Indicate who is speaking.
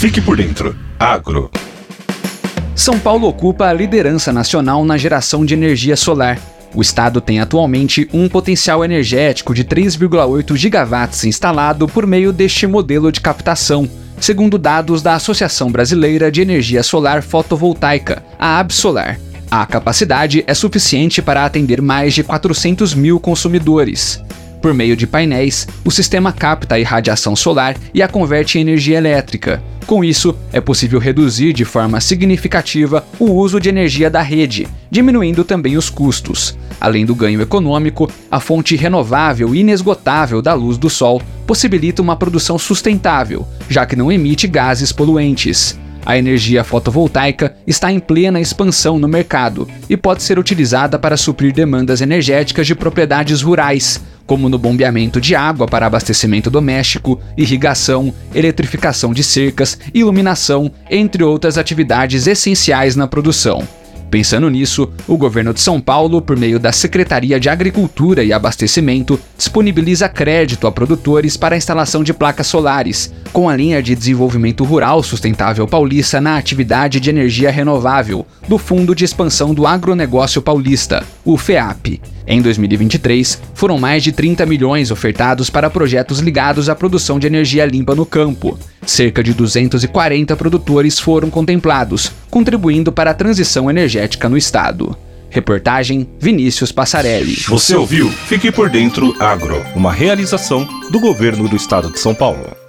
Speaker 1: Fique por dentro. Agro.
Speaker 2: São Paulo ocupa a liderança nacional na geração de energia solar. O estado tem atualmente um potencial energético de 3,8 gigawatts instalado por meio deste modelo de captação, segundo dados da Associação Brasileira de Energia Solar Fotovoltaica, a Absolar. A capacidade é suficiente para atender mais de 400 mil consumidores. Por meio de painéis, o sistema capta a irradiação solar e a converte em energia elétrica. Com isso, é possível reduzir de forma significativa o uso de energia da rede, diminuindo também os custos. Além do ganho econômico, a fonte renovável e inesgotável da luz do sol possibilita uma produção sustentável, já que não emite gases poluentes. A energia fotovoltaica está em plena expansão no mercado e pode ser utilizada para suprir demandas energéticas de propriedades rurais, como no bombeamento de água para abastecimento doméstico, irrigação, eletrificação de cercas, iluminação, entre outras atividades essenciais na produção. Pensando nisso, o governo de São Paulo, por meio da Secretaria de Agricultura e Abastecimento, disponibiliza crédito a produtores para a instalação de placas solares, com a linha de desenvolvimento rural sustentável paulista na atividade de energia renovável, do Fundo de Expansão do Agronegócio Paulista, o FEAP. Em 2023, foram mais de 30 milhões ofertados para projetos ligados à produção de energia limpa no campo. Cerca de 240 produtores foram contemplados, contribuindo para a transição energética no estado. Reportagem Vinícius Passarelli.
Speaker 1: Você ouviu? Fique por dentro Agro, uma realização do governo do estado de São Paulo.